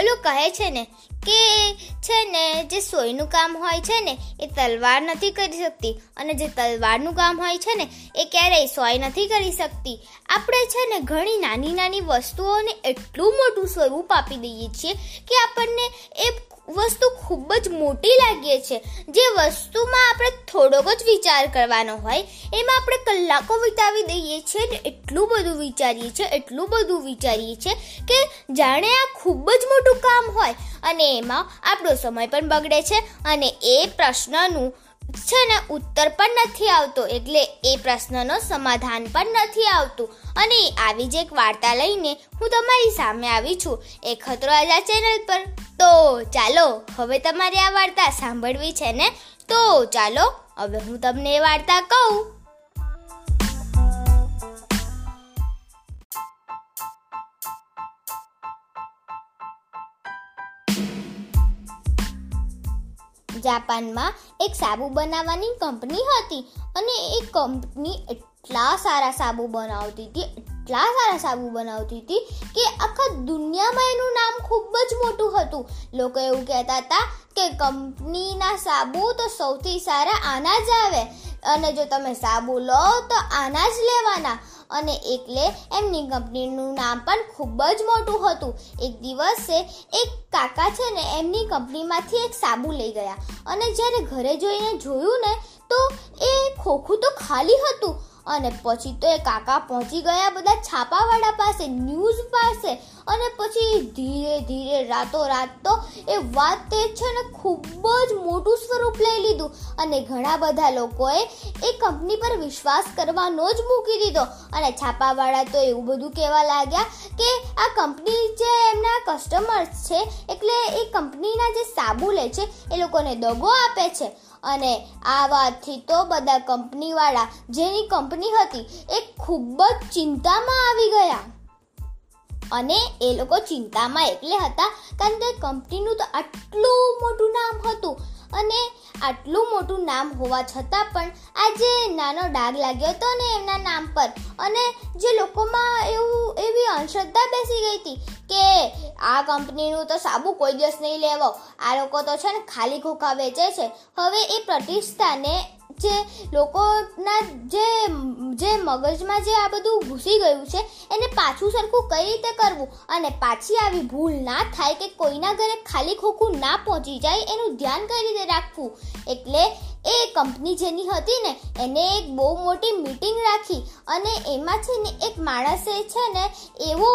ઓલું કહે છે ને કે છે ને જે સોયનું કામ હોય છે ને એ તલવાર નથી કરી શકતી અને જે તલવારનું કામ હોય છે ને એ ક્યારેય સોય નથી કરી શકતી. આપણે છે ને ઘણી નાની નાની વસ્તુઓને એટલું મોટું સ્વરૂપ આપી દઈએ છીએ કે આપણને એ વસ્તુ ખૂબ જ મોટી લાગીએ છે. જે વસ્તુમાં આપણે થોડોક જ વિચાર કરવાનો હોય, એમાં આપણે કલાકો વિતાવી દઈએ છીએ ને એટલું બધું વિચારીએ છીએ, એટલું બધું વિચારીએ છીએ કે જાણે આ ખૂબ જ મોટું કામ હોય. અને એમાં આપણો સમય પણ બગડે છે અને એ પ્રશ્નનું છે ને ઉત્તર પણ નથી આવતો, એટલે એ પ્રશ્નનો સમાધાન પણ નથી આવતું. અને આવી જ એક વાર્તા લઈને હું તમારી સામે આવી છું, એ ખતરો આજા ચેનલ પર. તો ચાલો, હવે તમારે આ વાર્તા સાંભળવી છે ને? તો ચાલો, હવે હું તમને એ વાર્તા કહું. જાપાનમાં એક સાબુ બનાવવાની કંપની હતી. અને એ કંપની એટલા સારા સાબુ બનાવતી હતી, એટલા સારા સાબુ બનાવતી હતી કે આખા દુનિયામાં એનું નામ ખૂબ જ મોટું હતું. લોકો એવું કહેતા હતા કે કંપનીના સાબુ તો સૌથી સારા આના જ આવે. અને જો તમે સાબુ લો તો આના જ લેવાના. અને એટલે એમની કંપનીનું નામ પણ ખૂબ જ મોટું હતું. એક દિવસે એક કાકા છે ને એમની કંપનીમાંથી એક સાબુ લઈ ગયા. અને જ્યારે ઘરે જોઈને જોયું ને, તો એ ખોખું તો ખાલી હતું. અને પછી તો એ કાકા પહોંચી ગયા બધા છાપાવાળા પાસે, ન્યૂઝ પાસે. અને પછી ધીરે ધીરે રાતો રાત તો એ વાત તે છે ને ખૂબ જ મોટું સ્વરૂપ લઈ લીધું. અને ઘણા બધા લોકોએ એ કંપની પર વિશ્વાસ કરવાનો જ મૂકી દીધો. અને છાપાવાળા તો એવું બધું કહેવા લાગ્યા કે આ કંપની જે એમના કસ્ટમર્સ છે, એટલે એ કંપનીના જે સાબુ લે છે, એ લોકોને દગો આપે છે. અને આ વાતથી તો બધા કંપનીવાળા, જેની કંપની હતી, એ ખૂબ જ ચિંતામાં આવી ગયા. અને એ લોકો ચિંતામાં એટલે હતા, કારણ કે કંપનીનું તો આટલું મોટું નામ હતું. અને આટલું મોટું નામ હોવા છતાં પણ આજે નાનો ડાઘ લાગ્યો હતો ને એમના નામ પર. અને જે લોકોમાં એવું, એવી અંધશ્રદ્ધા બેસી ગઈ હતી કે આ કંપનીનું તો સાબુ કોઈ દિવસ નહીં લેવો. આ લોકો તો છે ને ખાલી ખોખા વેચે છે. હવે એ પ્રતિષ્ઠાને જે લોકોના જે જે મગજમાં જે આ બધું ઘૂસી ગયું છે, એને પાછું સરખું કઈ રીતે કરવું? અને પાછી આવી ભૂલ ના થાય કે કોઈના ઘરે ખાલી ખોખું ના પહોંચી જાય, એનું ધ્યાન કઈ રીતે રાખવું? એટલે એ કંપની જેની હતી ને, એને એક બહુ મોટી મીટિંગ રાખી અને એમાં છે ને, એક માણસે છે ને, એવો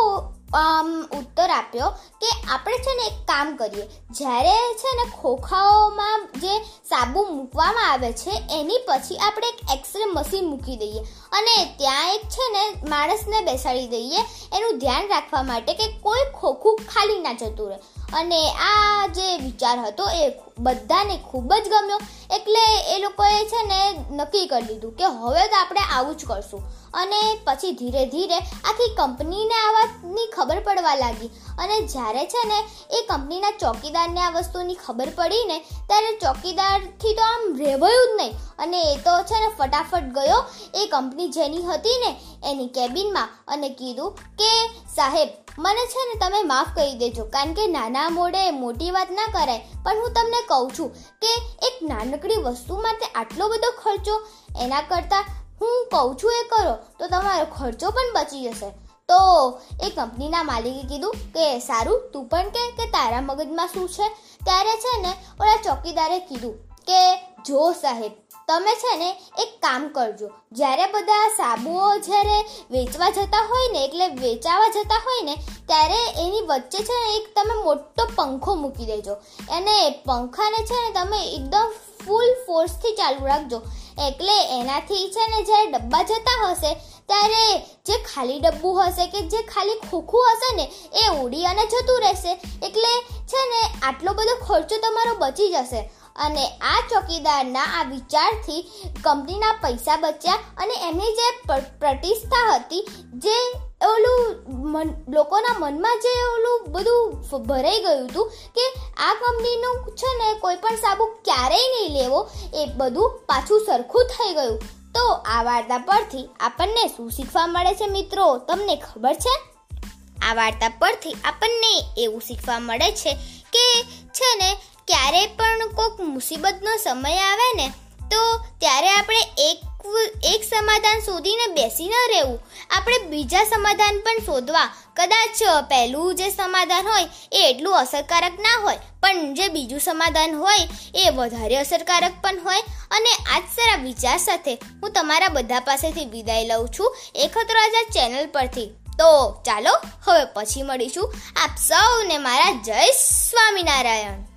ઉત્તર આપ્યો કે આપણે છે ને એક કામ કરીએ. જ્યારે છે ને ખોખાઓમાં જે સાબુ મૂકવામાં આવે છે, એની પછી આપણે એક એક્સરે મશીન મૂકી દઈએ અને ત્યાં એક છે ને માણસને બેસાડી દઈએ. એનું ધ્યાન રાખવા માટે કે કોઈ ખોખું ખાલી ના જતું રહે. અને આ જે વિચાર હતો એ બધાને ખૂબ જ ગમ્યો. એટલે એ લોકોએ છે ને નક્કી કરી લીધું કે હવે તો આપણે આવું જ કરશું. અને પછી ધીરે ધીરે આખી કંપનીને આ વાતની ખબર પડવા લાગી. અને જ્યારે છે ને એ કંપનીના ચોકીદારને આ વસ્તુની ખબર પડી ને ત્યારે ચોકીદારથી તો આમ રહેવાયું જ નહીં. અને એ તો છે ને ફટાફટ ગયો. એ કંપની જેની હતી ને, એની કેબિનમાં અને કીધું કે, સાહેબ, મને છે ને તમે માફ કરી દેજો, કારણ કે નાના મોડે મોટી વાત ના કરાય. પણ હું તમને કહું છું કે, એક નાનકડી વસ્તુ માટે આટલો બધો ખર્ચો, એના કરતાં હું કહું છું એ કરો, તો તમારો ખર્ચો પણ બચી જશે. તો એ કંપનીના માલિકે કીધું કે સારું, તું પણ કે કે તારા મગજમાં શું છે? ત્યારે છે ને ઓલા ચોકીદારે કીધું કે, જો સાહેબ, તમે છે ને એક કામ કરજો. જ્યારે બધા સાબુઓ જ્યારે વેચવા જતા હોય ને, એટલે વેચાવા જતા હોય ને, ત્યારે એની વચ્ચે છે ને એક તમે મોટો પંખો મૂકી દેજો. અને પંખાને છે ને તમે એકદમ ફૂલ ફોર્સથી ચાલુ રાખજો. એટલે એનાથી છે ને જ્યારે ડબ્બા જતા હશે, ત્યારે જે ખાલી ડબ્બું હશે કે જે ખાલી ખોખું હશે ને, એ ઉડી અને જતું રહેશે. એટલે છે ને આટલો બધો ખર્ચો તમારો બચી જશે. અને આ ચોકીદારના આ વિચારથી કંપનીના પૈસા બચ્યા અને એમની જે પ્રતિષ્ઠા હતી, જે ઓલું લોકોના મનમાં જે ઓલું બધું ભરાઈ ગયું હતું કે આ કંપનીનું છે ને કોઈ પણ સાબુ ક્યારેય નહીં લેવો, એ બધું પાછું સરખું થઈ ગયું. તો આ વાર્તા પરથી આપણને શું શીખવા મળે છે મિત્રો? તમને ખબર છે? આ વાર્તા પરથી આપણને એવું શીખવા મળે છે કે છે ને ક્યારે પણ કોઈક મુસીબતનો સમય આવે ને, તો ત્યારે આપણે એક એક સમાધાન શોધીને બેસી ન રહેવું. આપણે બીજા સમાધાન પણ શોધવા. કદાચ પહેલું જે સમાધાન હોય એ એટલું અસરકારક ના હોય, પણ જે બીજું સમાધાન હોય એ વધારે અસરકારક પણ હોય. અને આ જ સારા વિચાર સાથે હું તમારા બધા પાસેથી વિદાય લઉં છું. એક રાજા ચેનલ પરથી. તો ચાલો, હવે પછી મળીશું. આપ સૌને મારા જય સ્વામિનારાયણ.